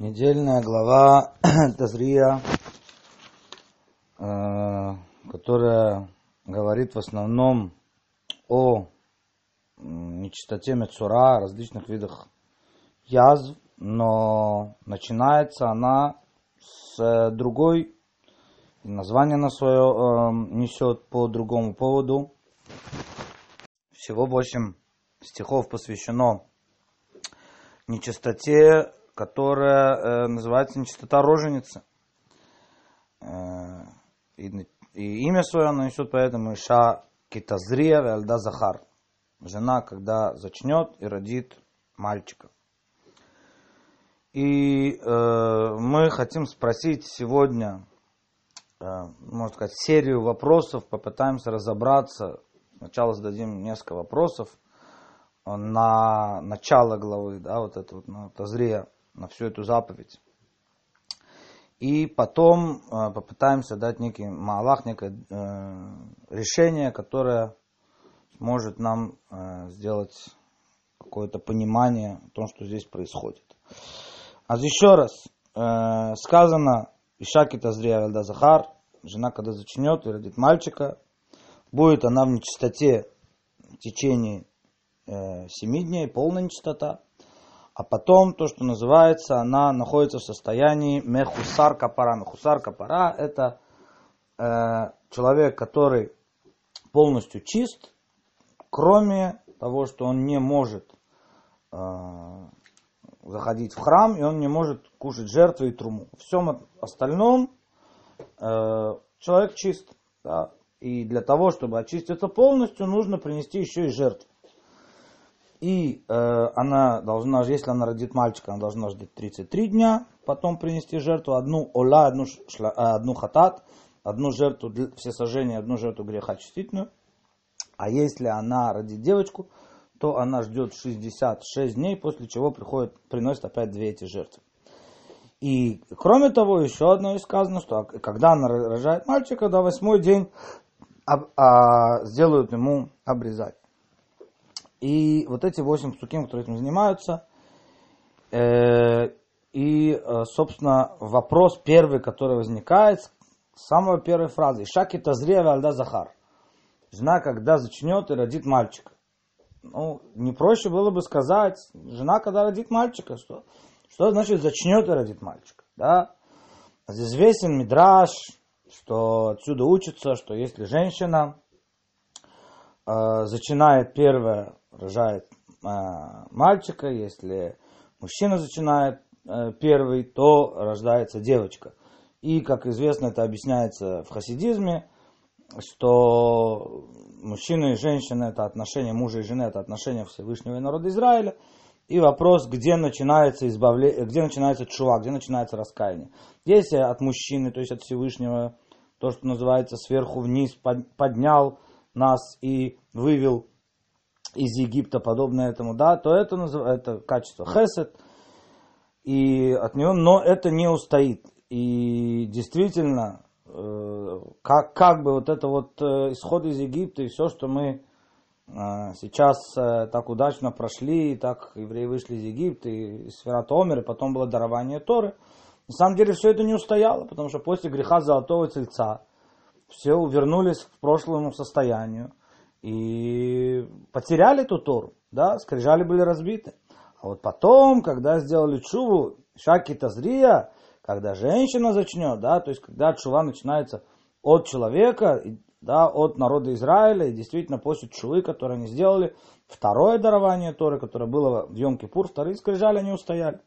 недельная глава Тазрия, э, которая говорит в основном о нечистоте Мецура, различных видах язв, но начинается она с другой, название на свое э, несет по другому поводу. Всего 8 стихов посвящено нечистоте которая э, называется нечистота роженицы. Э, и, и имя свое она несет поэтому Иша Китазрия Вальда Захар. Жена, когда зачнет и родит мальчика. И э, мы хотим спросить сегодня, э, можно сказать, серию вопросов, попытаемся разобраться. Сначала зададим несколько вопросов на начало главы, да, вот это вот, на Тазрия на всю эту заповедь. И потом э, попытаемся дать некий малах, некое э, решение, которое сможет нам э, сделать какое-то понимание о том, что здесь происходит. А еще раз, сказано, Ишаки Тазрия Вальда Захар, жена, когда зачнет и родит мальчика, будет она в нечистоте в течение семи дней, полная нечистота. А потом то, что называется, она находится в состоянии мехусар капара. Мехусар капара это э, человек, который полностью чист, кроме того, что он не может э, заходить в храм, и он не может кушать жертвы и труму. В всем остальном э, человек чист. Да? И для того, чтобы очиститься полностью, нужно принести еще и жертву. И э, она должна, если она родит мальчика, она должна ждать 33 дня, потом принести жертву, одну ола, одну, шла, э, одну хатат, одну жертву для все сожжения, одну жертву греха очистительную. А если она родит девочку, то она ждет 66 дней, после чего приходит, приносит опять две эти жертвы. И кроме того, еще одно сказано, что когда она рожает мальчика, до восьмой день а, а, сделают ему обрезать. И вот эти восемь псуким, которые этим занимаются, э, и, э, собственно, вопрос первый, который возникает, с самой первой фразы. Шаки тазрева альда захар. Жена, когда зачнет и родит мальчика. Ну, не проще было бы сказать, жена, когда родит мальчика, что, что значит зачнет и родит мальчика, да? Известен мидраж, что отсюда учится, что если женщина э, зачинает первое рожает э, мальчика, если мужчина зачинает э, первый, то рождается девочка. И, как известно, это объясняется в хасидизме, что мужчина и женщина это отношение мужа и жены, это отношение Всевышнего и народа Израиля. И вопрос, где начинается избавление, где начинается чува, где начинается раскаяние. Если от мужчины, то есть от Всевышнего, то, что называется сверху вниз, поднял нас и вывел из Египта, подобное этому, да, то это, это качество хесед, и от него, но это не устоит. И действительно, э, как, как бы вот это вот э, исход из Египта и все, что мы э, сейчас так удачно прошли, и так евреи вышли из Египта, и из Омер, и потом было дарование Торы, на самом деле все это не устояло, потому что после греха Золотого Тельца все вернулись к прошлому состоянию и потеряли эту Тору, да, скрижали были разбиты. А вот потом, когда сделали чуву, шаки тазрия, когда женщина зачнет, да, то есть когда чува начинается от человека, да, от народа Израиля, и действительно после чувы, которые они сделали, второе дарование Торы, которое было в Йом-Кипур, вторые скрижали, они устояли.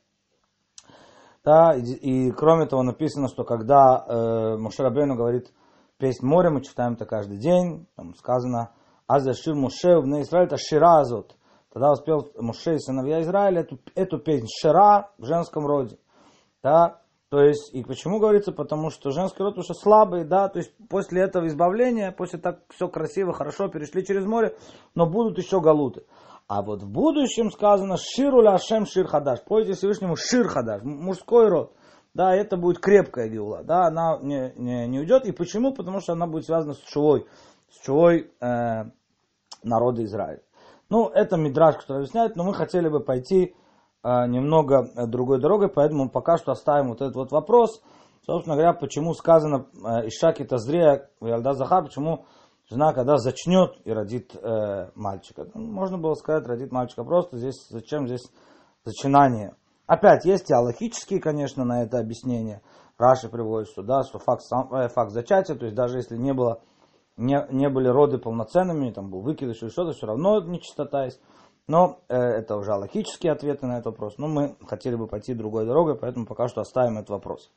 Да, и, и кроме того написано, что когда э, Мушарабейну говорит песнь моря, мы читаем это каждый день, там сказано, Аз Шир Муше в Израиль, это Шира Азот. Тогда успел Муше и сыновья Израиля эту, эту песнь Шира в женском роде. Да? То есть, и почему говорится? Потому что женский род уже слабый, да, то есть после этого избавления, после так все красиво, хорошо, перешли через море, но будут еще галуты. А вот в будущем сказано Шируля Ашем Шир Хадаш. Пойте Всевышнему Шир Хадаш, мужской род. Да, это будет крепкая геула, да, она не, не, не уйдет. И почему? Потому что она будет связана с чувой с чувой э, народа Израиля. Ну, это мидраж, который объясняет, но мы хотели бы пойти э, немного другой дорогой, поэтому пока что оставим вот этот вот вопрос. Собственно говоря, почему сказано э, Ишаки Тазрея, Ялда Захар, почему жена, когда зачнет и родит э, мальчика. Ну, можно было сказать, родит мальчика просто, здесь зачем здесь зачинание. Опять есть и аллахические, конечно, на это объяснение. Раши приводит сюда, что факт, сам, э, факт зачатия, то есть даже если не было не, не были роды полноценными, там был выкидыш или что-то, все равно нечистота есть. Но э, это уже логические ответы на этот вопрос. Но мы хотели бы пойти другой дорогой, поэтому пока что оставим этот вопрос.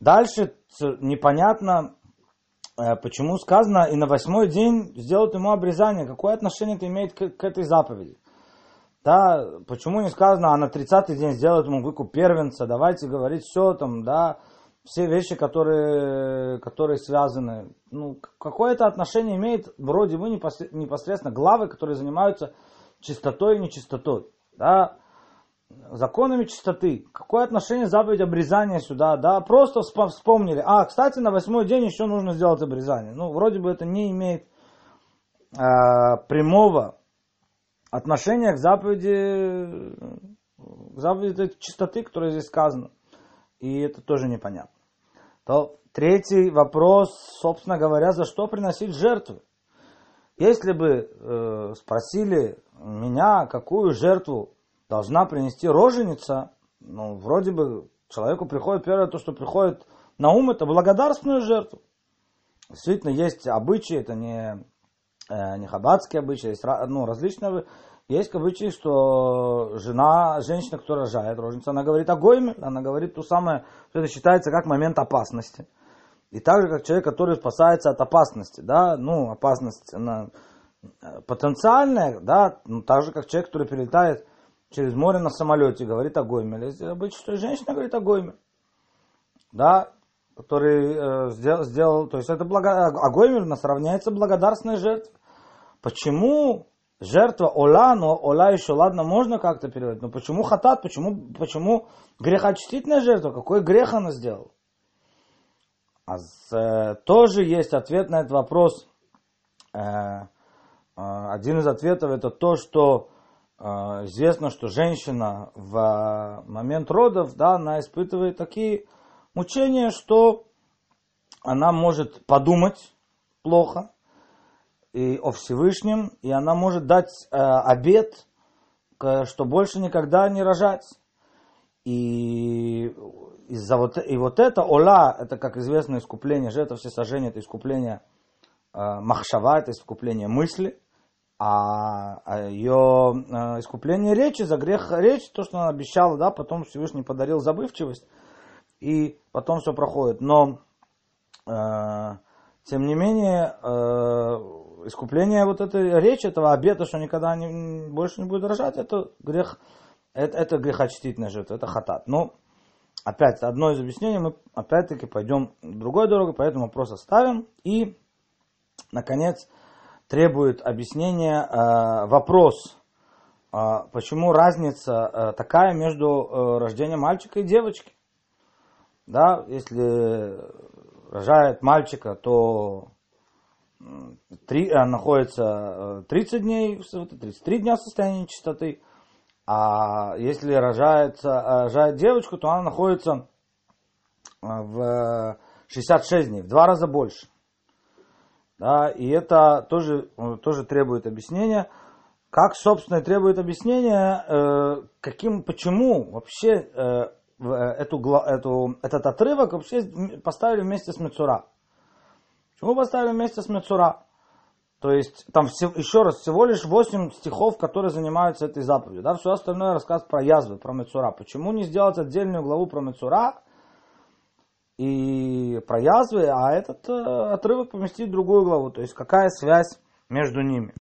Дальше непонятно, э, почему сказано, и на восьмой день сделают ему обрезание. Какое отношение это имеет к, к этой заповеди? Да, почему не сказано, а на тридцатый день сделают ему выкуп первенца, давайте говорить все там, да, все вещи, которые, которые связаны. Ну, какое-то отношение имеет вроде бы непосредственно главы, которые занимаются чистотой и нечистотой. Да? Законами чистоты. Какое отношение заповедь обрезания сюда? Да? Просто вспомнили. А, кстати, на восьмой день еще нужно сделать обрезание. Ну, вроде бы это не имеет э, прямого отношения к заповеди, к заповеди чистоты, которая здесь сказана. И это тоже непонятно. То третий вопрос, собственно говоря, за что приносить жертвы? Если бы э, спросили меня, какую жертву должна принести роженица, ну, вроде бы человеку приходит первое, то, что приходит на ум, это благодарственную жертву. Действительно, есть обычаи, это не, э, не хаббатские обычаи, есть ну, различные есть обычай, что жена, женщина, которая рожает роженица, она говорит о гойме, она говорит то самое, что это считается как момент опасности. И так же, как человек, который спасается от опасности, да, ну, опасность, она э, потенциальная, да, ну, так же, как человек, который перелетает через море на самолете, говорит о гойме. Обычай, что женщина говорит о гойме, да, который э, сделал, сделал, то есть это благо, а гойме у нас равняется благодарственной жертве. Почему жертва ола, но ола еще, ладно, можно как-то переводить, но почему хатат, почему, почему грехочтительная жертва, какой грех она сделала? А э, тоже есть ответ на этот вопрос. Э, э, один из ответов это то, что э, известно, что женщина в момент родов, да, она испытывает такие мучения, что она может подумать плохо, и о Всевышнем, и она может дать э, обед, что больше никогда не рожать. И, из-за вот, и вот это Ола, это, как известно, искупление, жертва всесожжения, это искупление э, Махшава, это искупление мысли, а, а ее э, искупление речи, за грех речи, то, что она обещала, да, потом Всевышний подарил забывчивость, и потом все проходит. Но, э, тем не менее, э, искупление вот этой речи, этого обета, что никогда не, больше не будет рожать, это грех, это, это грехочтительная жертва, это хатат. Но, опять, одно из объяснений, мы опять-таки пойдем другой дорогой, поэтому вопрос оставим. И, наконец, требует объяснения э, вопрос, э, почему разница э, такая между э, рождением мальчика и девочки. Да, если рожает мальчика, то 3, э, находится 30 э, дней, 33 дня в состоянии чистоты. А если рожается, э, рожает девочку, то она находится в 66 дней, в два раза больше. Да, и это тоже, тоже требует объяснения. Как, собственно, требует объяснения, каким, почему вообще эту, эту, этот отрывок вообще поставили вместе с Мецура. Почему поставили вместе с Мецура? То есть, там еще раз, всего лишь 8 стихов, которые занимаются этой заповедью. Да? Все остальное рассказ про язвы, про Мецура. Почему не сделать отдельную главу про Мецура и про язвы, а этот э, отрывок поместить в другую главу? То есть, какая связь между ними?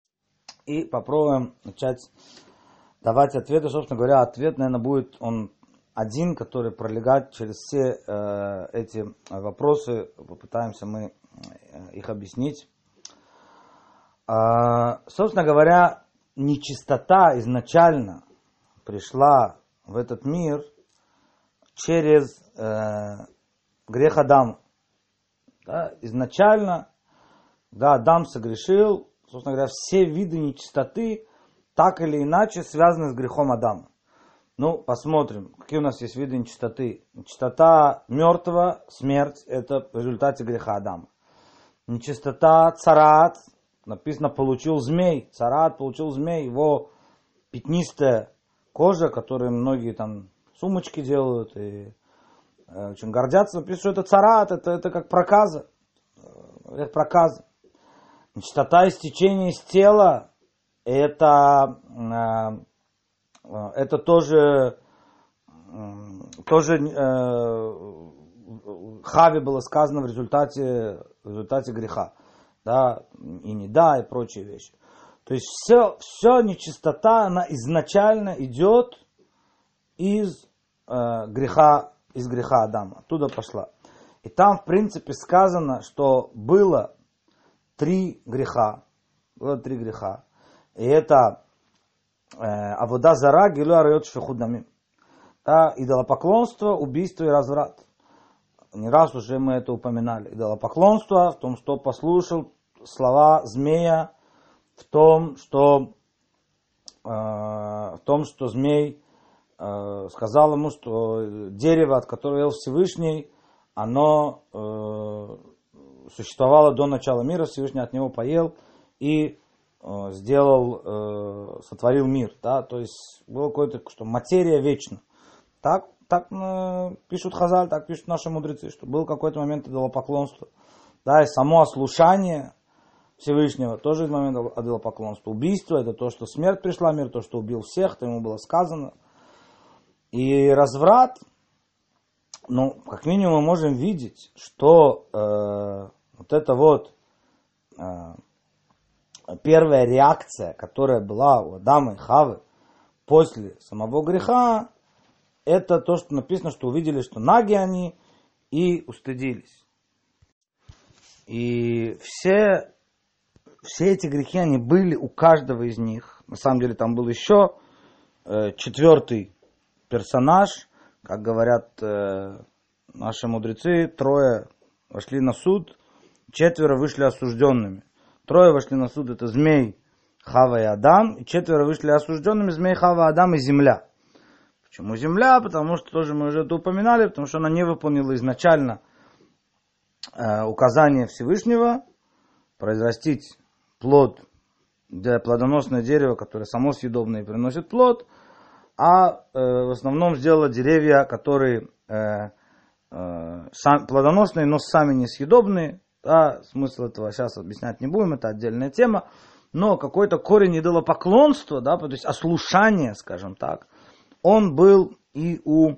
И попробуем начать давать ответы. Собственно говоря, ответ, наверное, будет он один, который пролегает через все э, эти вопросы. Попытаемся мы их объяснить. А, собственно говоря, нечистота изначально пришла в этот мир через э, грех Адама. Да, изначально, да, Адам согрешил, собственно говоря, все виды нечистоты так или иначе связаны с грехом Адама. Ну, посмотрим, какие у нас есть виды нечистоты. Нечистота мертвого, смерть, это в результате греха Адама. Нечистота царат, написано, получил змей. Царат получил змей, его пятнистая кожа, которой многие там сумочки делают и э, очень гордятся. Написано, что это царат, это, это как проказа. Э, это проказа. Нечистота истечения из тела, это, э, это тоже, тоже Хави было сказано в результате, в результате греха. Да, и не да, и прочие вещи. То есть все, все нечистота, она изначально идет из э, греха, из греха Адама. Оттуда пошла. И там, в принципе, сказано, что было три греха. Было три греха. И это э, Авода Зара, Гилу Арайот Шфехудамим. Да, идолопоклонство, убийство и разврат не раз уже мы это упоминали. Идолопоклонство в том, что послушал слова змея, в том, что, э, в том, что змей э, сказал ему, что дерево, от которого ел Всевышний, оно э, существовало до начала мира, Всевышний от него поел и э, сделал, э, сотворил мир. Да? То есть было какое-то, что материя вечна. Так так ну, пишут Хазаль, так пишут наши мудрецы, что был какой-то момент идолопоклонства. Да, и само ослушание Всевышнего тоже из момента идолопоклонства. Убийство это то, что смерть пришла в мир, то, что убил всех, то ему было сказано. И разврат, ну, как минимум мы можем видеть, что э, вот это вот э, первая реакция, которая была у Адама и Хавы после самого греха, это то, что написано, что увидели, что наги они и устыдились. И все, все эти грехи, они были у каждого из них. На самом деле там был еще э, четвертый персонаж, как говорят э, наши мудрецы, трое вошли на суд, четверо вышли осужденными. Трое вошли на суд, это змей, Хава и Адам, и четверо вышли осужденными, змей, Хава, Адам и земля. Почему земля? Потому что тоже мы уже это упоминали, потому что она не выполнила изначально э, указание Всевышнего произрастить плод, для плодоносное дерево, которое само съедобное и приносит плод, а э, в основном сделала деревья, которые э, э, сам, плодоносные, но сами несъедобные. Да, смысл этого сейчас объяснять не будем, это отдельная тема. Но какой-то корень идолопоклонства, да, то есть ослушание, скажем так, он был и у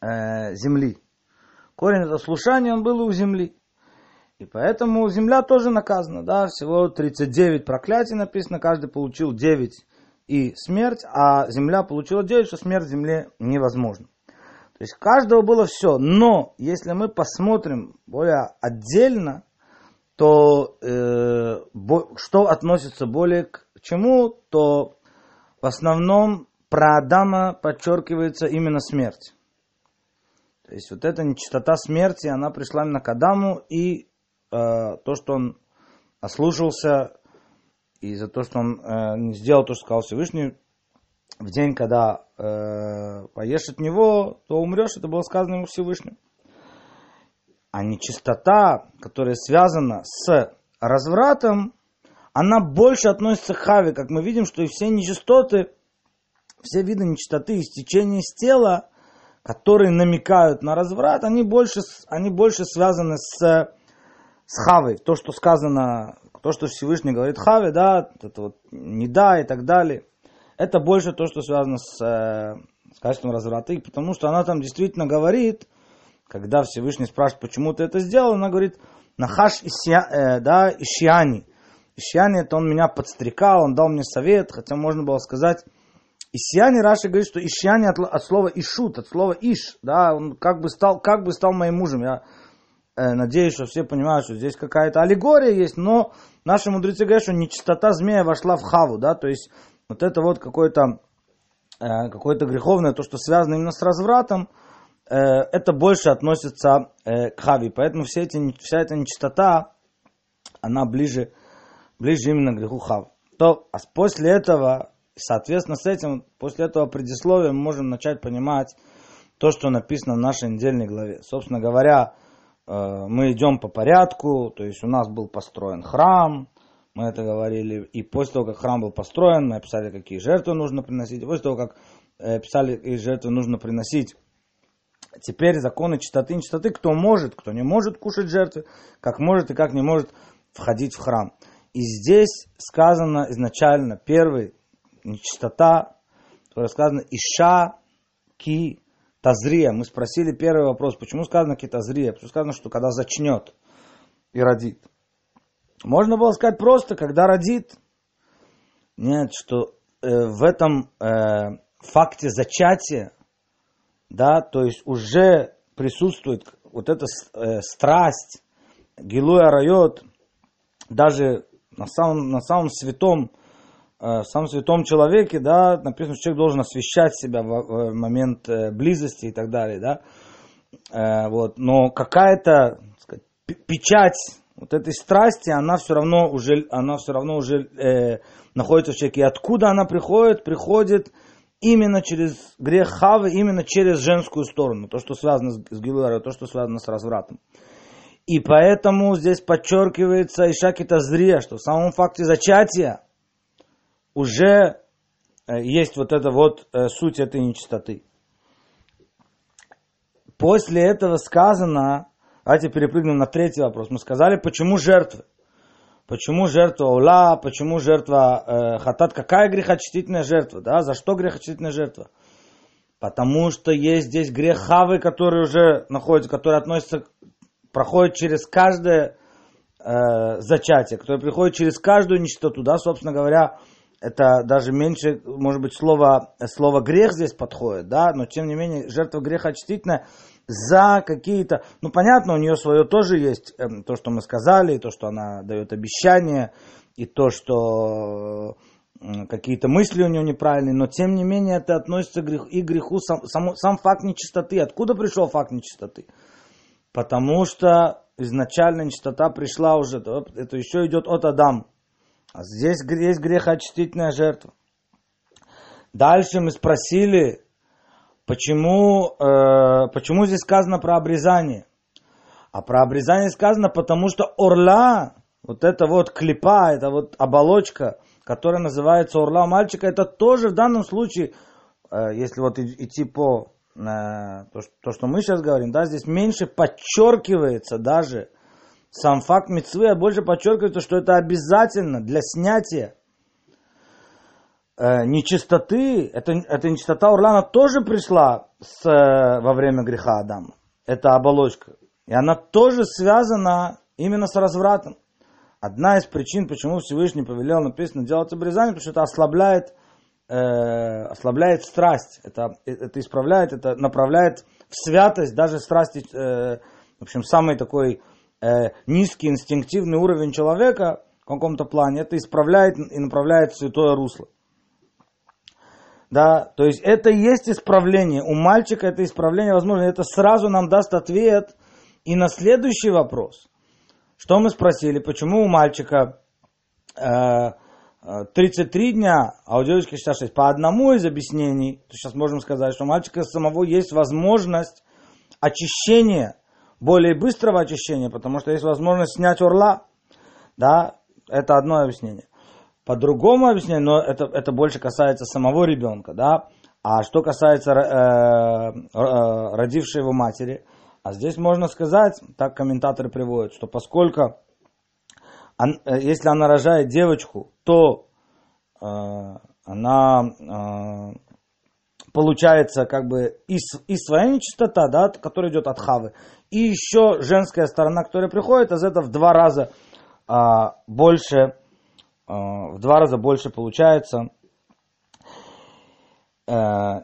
э, земли. Корень это слушание, он был и у земли. И поэтому земля тоже наказана, да, всего 39 проклятий написано, каждый получил 9 и смерть, а земля получила 9, что смерть земле невозможна. То есть каждого было все, но если мы посмотрим более отдельно, то э, что относится более к чему, то в основном про Адама подчеркивается именно смерть. То есть вот эта нечистота смерти, она пришла именно к Адаму, и э, то, что он ослушался, и за то, что он э, не сделал то, что сказал Всевышний, в день, когда э, поешь от него, то умрешь, это было сказано ему Всевышним. А нечистота, которая связана с развратом, она больше относится к Хаве, как мы видим, что и все нечистоты, все виды нечистоты, истечения из тела, которые намекают на разврат, они больше, они больше связаны с, с хавой. То, что сказано, то, что Всевышний говорит хаве, да, это вот не да и так далее. Это больше то, что связано с, э, с качеством разврата. И потому что она там действительно говорит, когда Всевышний спрашивает, почему ты это сделал, она говорит, нахаш исья, э, да, ищиани. Ищиани, это он меня подстрекал, он дал мне совет, хотя можно было сказать, Исьяни Раши говорит, что Ишьяни от, от слова Ишут, от слова Иш, да, он как бы стал, как бы стал моим мужем. Я э, надеюсь, что все понимают, что здесь какая-то аллегория есть, но наши мудрецы говорят, что нечистота змея вошла в хаву, да, то есть вот это вот какое-то э, какое-то греховное, то, что связано именно с развратом, э, это больше относится э, к хаве. Поэтому все эти, вся эта нечистота, она ближе, ближе именно к греху хав. То, а после этого Соответственно, с этим, после этого предисловия мы можем начать понимать то, что написано в нашей недельной главе. Собственно говоря, э, мы идем по порядку, то есть у нас был построен храм, мы это говорили, и после того, как храм был построен, мы описали, какие жертвы нужно приносить, после того, как э, описали, какие жертвы нужно приносить, теперь законы чистоты и нечистоты, кто может, кто не может кушать жертвы, как может и как не может входить в храм. И здесь сказано изначально, первый, нечистота, которая сказано Иша ки тазрия. Мы спросили первый вопрос, почему сказано ки тазрия? Почему сказано, что когда зачнет и родит. Можно было сказать просто, когда родит. Нет, что э, в этом э, факте зачатия, да, то есть уже присутствует вот эта э, страсть, гилуя райот, даже на самом, на самом святом, э, самом святом человеке, да, написано, что человек должен освещать себя в, в момент э, близости и так далее, да, э, вот, но какая-то сказать, печать вот этой страсти, она все равно уже, она все равно уже э, находится в человеке. И откуда она приходит? Приходит именно через грех Хавы, именно через женскую сторону, то, что связано с, с Гилуэрой, то, что связано с развратом. И поэтому здесь подчеркивается Ишаки Тазрия, что в самом факте зачатия уже э, есть вот эта вот э, суть этой нечистоты. После этого сказано, давайте перепрыгнем на третий вопрос. Мы сказали, почему жертвы? Почему жертва Ула, почему жертва э, Хатат? Какая грехочистительная жертва? Да? За что грехочистительная жертва? Потому что есть здесь грех Хавы, который уже находится, который относится проходит через каждое э, зачатие, которое приходит через каждую нечистоту, да, собственно говоря, это даже меньше, может быть, слово, слово грех здесь подходит, да, но тем не менее жертва греха очистительная за какие-то, ну понятно, у нее свое тоже есть, э, то, что мы сказали, и то, что она дает обещание, и то, что какие-то мысли у нее неправильные, но тем не менее это относится к греху, и к греху сам, сам, сам факт нечистоты. Откуда пришел факт нечистоты? Потому что изначально нечистота пришла уже, это еще идет от Адам. Здесь есть грехоочистительная жертва. Дальше мы спросили, почему, э, почему здесь сказано про обрезание. А про обрезание сказано, потому что орла, вот это вот клипа, это вот оболочка, которая называется орла мальчика, это тоже в данном случае, э, если вот идти по то, то, что мы сейчас говорим, да, здесь меньше подчеркивается даже сам факт мецвы, больше подчеркивается, что это обязательно для снятия э, нечистоты. Это, эта нечистота Урлана тоже пришла с, э, во время греха Адама. Это оболочка. И она тоже связана именно с развратом. Одна из причин, почему Всевышний повелел, написано, делать обрезание, потому что это ослабляет э, ослабляет страсть, это, это исправляет, это направляет в святость даже страсти, э, в общем, самый такой э, низкий инстинктивный уровень человека в каком-то плане, это исправляет и направляет в святое русло. Да, то есть это и есть исправление. У мальчика это исправление возможно. Это сразу нам даст ответ и на следующий вопрос. Что мы спросили? Почему у мальчика э, 33 дня, а у девочки 66. По одному из объяснений, то сейчас можем сказать, что у мальчика самого есть возможность очищения, более быстрого очищения, потому что есть возможность снять орла. Да, это одно объяснение. По другому объяснению, но это, это больше касается самого ребенка, да. А что касается э, э, родившей его матери, а здесь можно сказать, так комментаторы приводят, что поскольку Э, если она рожает девочку, то э, она э, получается как бы и, и своя нечистота, да, которая идет от хавы, и еще женская сторона, которая приходит, из этого в два раза э, больше, э, в два раза больше получается э,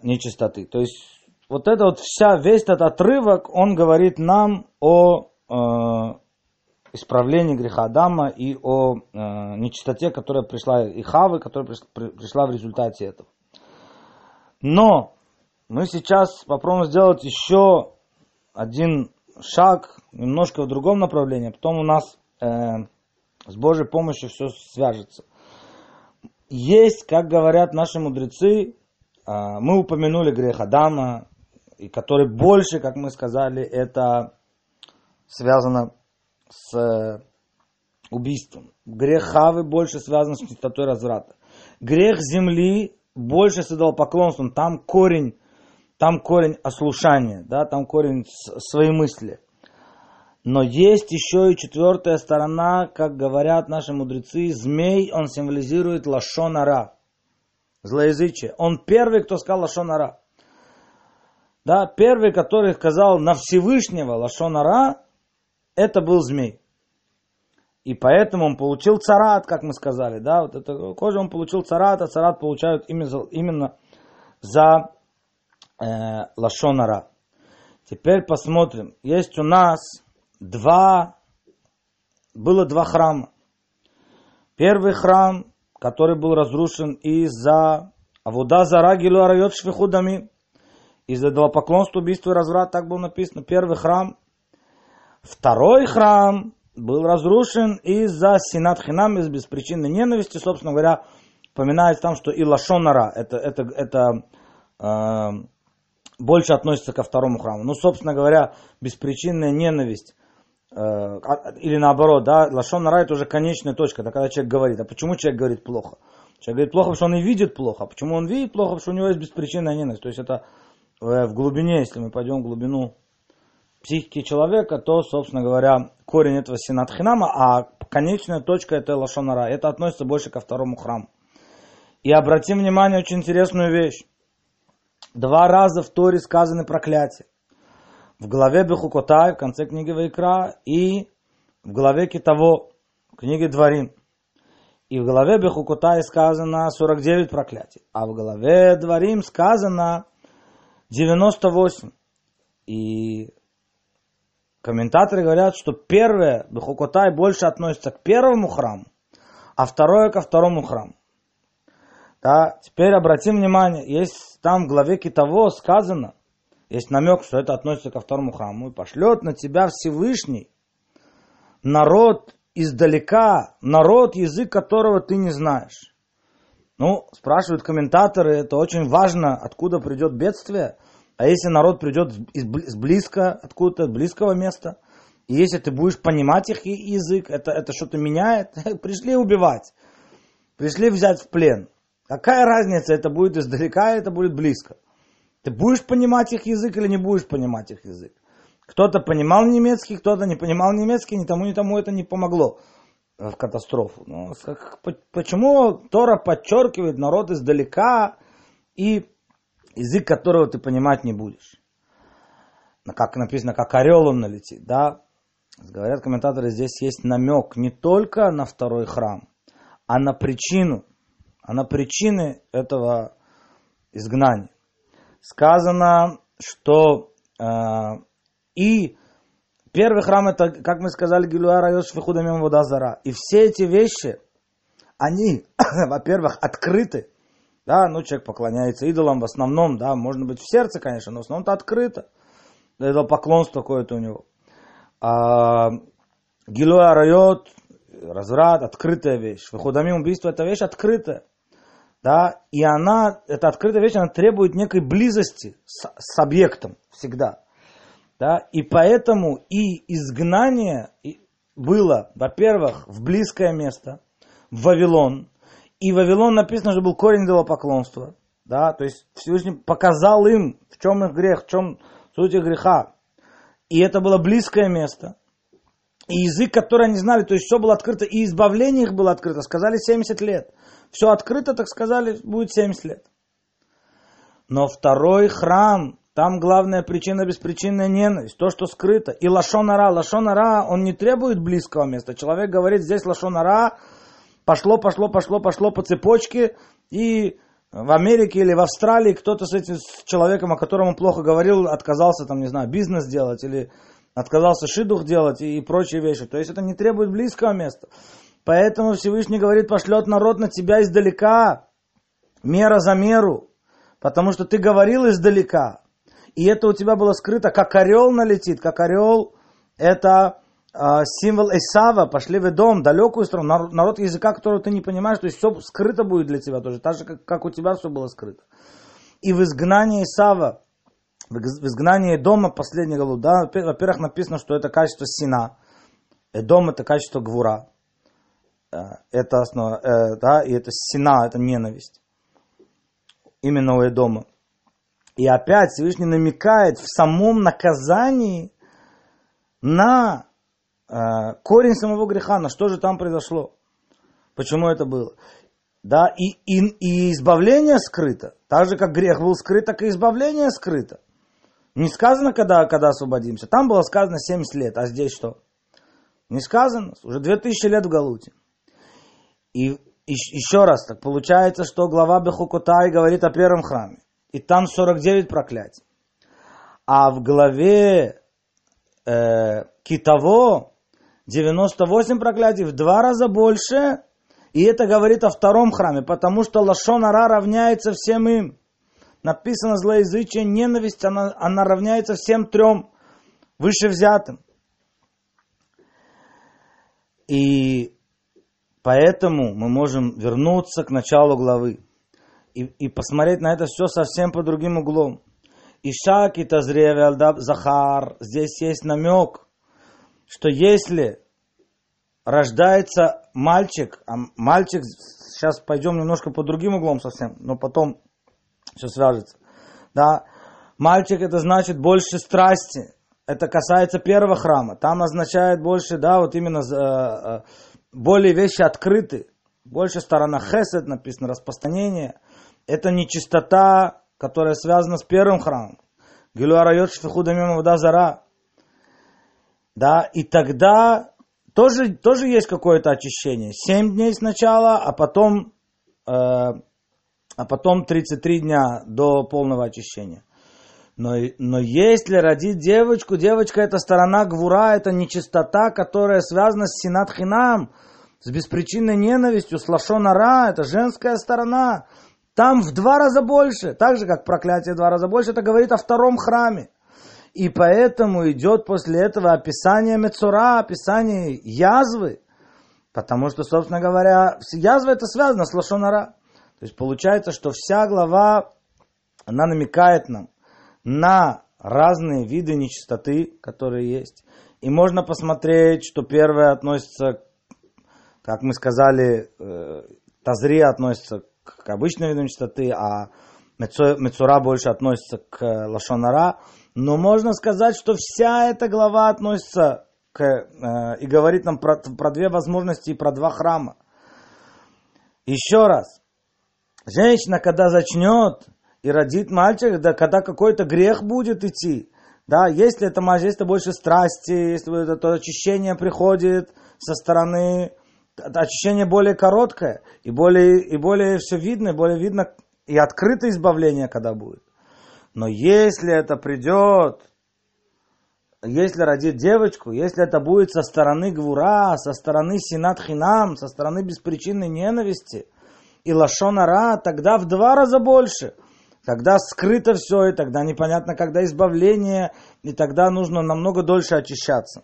нечистоты. То есть вот это вот вся, весь этот отрывок, он говорит нам о э, исправлении греха Адама и о э, нечистоте, которая пришла и Хавы, которая пришла в результате этого. Но мы сейчас попробуем сделать еще один шаг, немножко в другом направлении, потом у нас э, с Божьей помощью все свяжется. есть, как говорят наши мудрецы, а, мы упомянули грех Адама, и который больше, как мы сказали, это связано с убийством. Грех Хавы больше связан с чистотой разврата. Грех земли больше с идолопоклонством. Там корень, там корень ослушания, да, там корень своей мысли. Но есть еще и четвертая сторона, как говорят наши мудрецы, змей, он символизирует лашонара, злоязычие. Он первый, кто сказал лашонара. Да, первый, который сказал на Всевышнего лашонара, это был змей. И поэтому он получил царат, как мы сказали, да, вот это кожа он получил царат, а царат получают именно, именно за э, лашонара. Теперь посмотрим. Есть у нас два, было два храма. Первый храм, который был разрушен из-за Авуда Зара Гилу Арайот Швихудами, из-за поклонства, убийства и разврата, так было написано. Первый храм. Второй храм, был разрушен из-за синат хинам, из беспричинной ненависти, собственно говоря, упоминается там, что и лашонара, это, это, это э, больше относится ко второму храму. Ну, собственно говоря, беспричинная ненависть, э, а, или наоборот, да, лашонара это уже конечная точка, это когда человек говорит, а почему человек говорит плохо? Человек говорит плохо, потому что он и видит плохо. А почему он видит плохо? Потому что у него есть беспричинная ненависть. То есть это э, в глубине, если мы пойдем в глубину психики человека, то, собственно говоря, корень этого синатхинама, а конечная точка это лашонара. Это относится больше ко второму храму. И обратим внимание очень интересную вещь. Два раза в Торе сказаны проклятия. В главе Бехукотай, в конце книги Вайкра, и в главе Китаво, книги Дворим. И в главе Бехукотай сказано 49 проклятий, а в главе Дворим сказано 98. И Комментаторы говорят, что первое, Бехукотай, больше относится к первому храму, а второе ко второму храму. Да, теперь обратим внимание, есть там в главе Китово сказано, есть намек, что это относится ко второму храму, и пошлет на тебя Всевышний народ издалека, народ, язык которого ты не знаешь. Ну, спрашивают комментаторы, это очень важно, откуда придет бедствие. А если народ придет из близко, откуда-то, близкого места, и если ты будешь понимать их язык, это, это что-то меняет. Пришли убивать, пришли взять в плен. Какая разница, это будет издалека, это будет близко. Ты будешь понимать их язык или не будешь понимать их язык? Кто-то понимал немецкий, кто-то не понимал немецкий, ни тому, ни тому это не помогло в катастрофу. Но почему Тора подчеркивает народ издалека и язык которого ты понимать не будешь. Как написано, как орел он налетит, да? Говорят комментаторы, здесь есть намек не только на второй храм, а на причину, а на причины этого изгнания. Сказано, что э, и первый храм это, как мы сказали, Гилуара Йосиф Худамим Водазара. И все эти вещи, они, во-первых, открыты да, ну человек поклоняется идолам в основном, да, можно быть в сердце, конечно, но в основном-то открыто. Это поклонство какое-то у него. А, Гилуя райот, разврат, открытая вещь. Выходамим убийство, это вещь открытая. Да, и она, эта открытая вещь, она требует некой близости с, с объектом всегда. Да, и поэтому и изгнание было, во-первых, в близкое место, в Вавилон, и Вавилон написано, что был корень идолопоклонства. Да, то есть Всевышний показал им, в чем их грех, в чем суть их греха. И это было близкое место. И язык, который они знали, то есть все было открыто, и избавление их было открыто. Сказали 70 лет. Все открыто, так сказали, будет 70 лет. Но второй храм, там главная причина беспричинная ненависть, то, что скрыто. И лашонара, лашонара, он не требует близкого места. Человек говорит, здесь лашонара, пошло, пошло, пошло, пошло по цепочке, и в Америке или в Австралии кто-то с этим с человеком, о котором он плохо говорил, отказался, там, не знаю, бизнес делать, или отказался шидух делать и, и прочие вещи. То есть это не требует близкого места. Поэтому Всевышний говорит, пошлет народ на тебя издалека, мера за меру, потому что ты говорил издалека. И это у тебя было скрыто, как орел налетит, как орел, это э, символ Исава, пошли в дом, далекую страну, народ, языка, которого ты не понимаешь, то есть все скрыто будет для тебя тоже, так же, как, как у тебя все было скрыто. И в изгнании Исава, в изгнании дома, последний главу, да, во-первых, написано, что это качество сина, дом это качество гвура, э, это основа, э, да, и это сина, это ненависть. Именно у Эдома. И опять Всевышний намекает в самом наказании на э, корень самого греха, на что же там произошло, почему это было. Да, и, и, и избавление скрыто. Так же, как грех был скрыт, так и избавление скрыто. Не сказано, когда, когда освободимся. Там было сказано 70 лет, а здесь что? Не сказано. Уже 2000 лет в Галуте. И, еще раз, так получается, что глава Бехукутай говорит о первом храме и там 49 проклятий. А в главе э, Китово 98 проклятий, в два раза больше. И это говорит о втором храме, потому что Лашонара равняется всем им. Написано злоязычие, ненависть, она, она равняется всем трем выше взятым. И поэтому мы можем вернуться к началу главы и, и посмотреть на это все совсем по другим углом. Ишак и Тазревел Захар, здесь есть намек, что если рождается мальчик, а мальчик, сейчас пойдем немножко по другим углом совсем, но потом все свяжется. Да, мальчик это значит больше страсти. Это касается первого храма. Там означает больше, да, вот именно э, э, более вещи открыты. Больше сторона хесед написано, распространение это не чистота, которая связана с первым храмом. Гилуарайот шфихудамим зара. Да, и тогда тоже, тоже есть какое-то очищение. Семь дней сначала, а потом, э, а потом 33 дня до полного очищения. Но, но если родить девочку, девочка это сторона гвура, это нечистота, которая связана с синат хинам, с беспричинной ненавистью, с лашонара, это женская сторона. Там в два раза больше, так же как проклятие в два раза больше, это говорит о втором храме. И поэтому идет после этого описание Мецура, описание язвы. Потому что, собственно говоря, язва это связано с Лошонара. То есть получается, что вся глава, она намекает нам на разные виды нечистоты, которые есть. И можно посмотреть, что первое относится, как мы сказали, э, Тазри относится к обычным видам чистоты, а Мецура больше относится к Лашонара. Но можно сказать, что вся эта глава относится к, э, и говорит нам про, про две возможности и про два храма. Еще раз. Женщина, когда зачнет и родит мальчика, да, когда какой-то грех будет идти, да, если это, если это больше страсти, если это то очищение приходит со стороны очищение более короткое, и более, и более все видно, и более видно, и открытое избавление, когда будет. Но если это придет, если родит девочку, если это будет со стороны Гвура, со стороны Синат Хинам, со стороны беспричинной ненависти и Лашонара, тогда в два раза больше. Тогда скрыто все, и тогда непонятно, когда избавление, и тогда нужно намного дольше очищаться.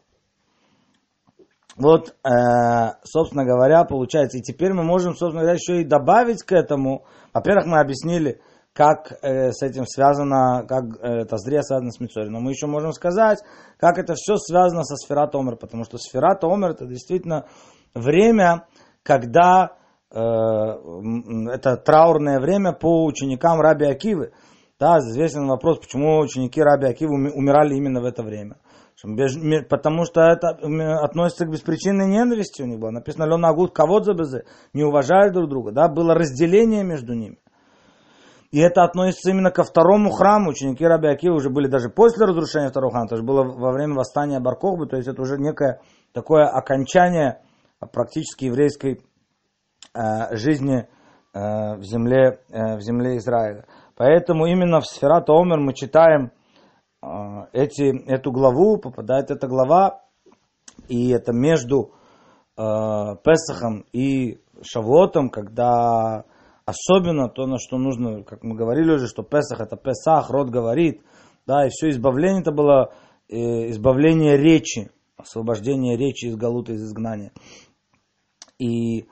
Вот, э, собственно говоря, получается. И теперь мы можем, собственно говоря, еще и добавить к этому. Во-первых, мы объяснили, как э, с этим связано, как э, это зря связано с Мицори. Но мы еще можем сказать, как это все связано со сферат Омер, потому что сферат Омер это действительно время, когда э, это траурное время по ученикам Раби Акивы. Да, известен вопрос, почему ученики Раби Акивы умирали именно в это время. Потому что это относится к беспричинной ненависти у них было. Написано, Лена Агут кого за не уважают друг друга. Да? Было разделение между ними. И это относится именно ко второму храму. Ученики Раби Акива уже были даже после разрушения второго храма. Это же было во время восстания Баркохбы. То есть это уже некое такое окончание практически еврейской э, жизни э, в, земле, э, в земле Израиля. Поэтому именно в Сферат Омер мы читаем эти, эту главу, попадает эта глава, и это между э, Песахом и Шавуотом, когда особенно то, на что нужно, как мы говорили уже, что Песах это Песах, род говорит, да, и все избавление это было э, избавление речи, освобождение речи из галута, из изгнания. И э,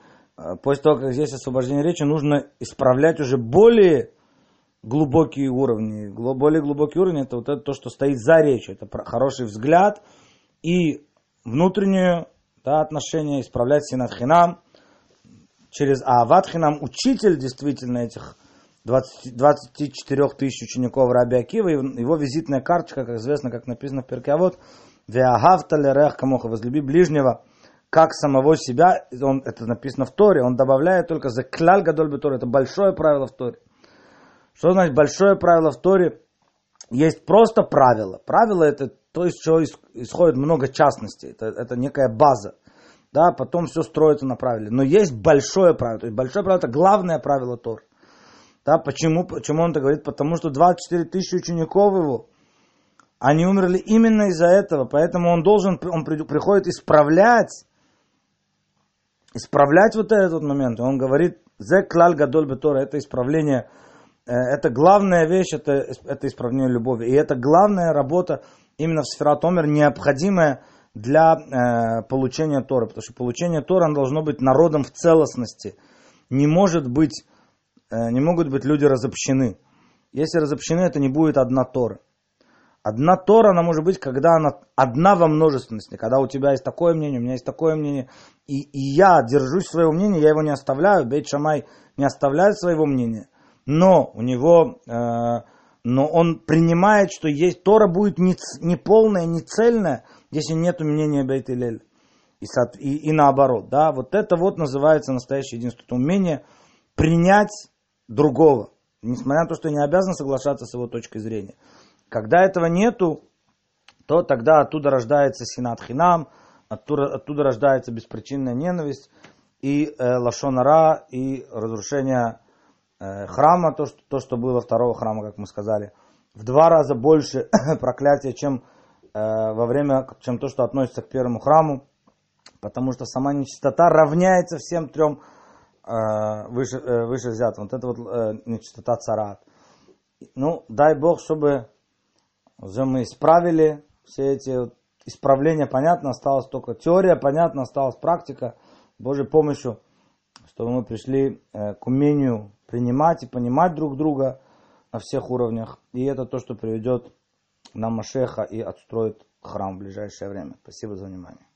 после того, как здесь освобождение речи, нужно исправлять уже более глубокие уровни. Более глубокий уровень это вот это то, что стоит за речью. Это хороший взгляд и внутреннее да, отношение исправлять синат хинам. Через Ават хинам учитель действительно этих 20, 24 тысяч учеников Раби Акива. Его визитная карточка, как известно, как написано в перке, а вот камоха, возлюби ближнего, как самого себя, он, это написано в Торе, он добавляет только за кляль гадоль Торе, это большое правило в Торе. Что значит большое правило в Торе? Есть просто правило. Правило это то, из чего исходит много частностей. Это, это некая база. Да, потом все строится на правиле. Но есть большое правило. То есть большое правило это главное правило Тор. Да, почему, почему он это говорит? Потому что 24 тысячи учеников его, они умерли именно из-за этого. Поэтому он должен, он приходит исправлять, исправлять вот этот момент. Он говорит, зе клаль гадоль бетора, это исправление это главная вещь, это, это исправление любови. И это главная работа именно в Сферат Омер, необходимая для э, получения Тора. Потому что получение Тора должно быть народом в целостности. Не может быть, э, не могут быть люди разобщены. Если разобщены, это не будет одна Тора. Одна Тора, она может быть, когда она одна во множественности, когда у тебя есть такое мнение, у меня есть такое мнение, и, и я держусь своего мнения, я его не оставляю, Бейт Шамай не оставляет своего мнения – но у него, э, но он принимает, что есть Тора будет не, не полная, не цельная, если нет мнения Бейт. И, и, и наоборот, да, вот это вот называется настоящее единство, это умение принять другого, несмотря на то, что не обязан соглашаться с его точкой зрения. Когда этого нету, то тогда оттуда рождается синат хинам, оттуда, оттуда рождается беспричинная ненависть и э, лашонара, и разрушение храма, то что, то, что было второго храма, как мы сказали, в два раза больше проклятия, чем э, во время, чем то, что относится к первому храму, потому что сама нечистота равняется всем трем э, выше, э, выше взятым. Вот это вот э, нечистота царат. Ну, дай Бог, чтобы уже мы исправили все эти вот исправления, понятно, осталась только теория, понятно, осталась практика. Божьей помощью, чтобы мы пришли э, к умению принимать и понимать друг друга на всех уровнях. И это то, что приведет нам Машеха и отстроит храм в ближайшее время. Спасибо за внимание.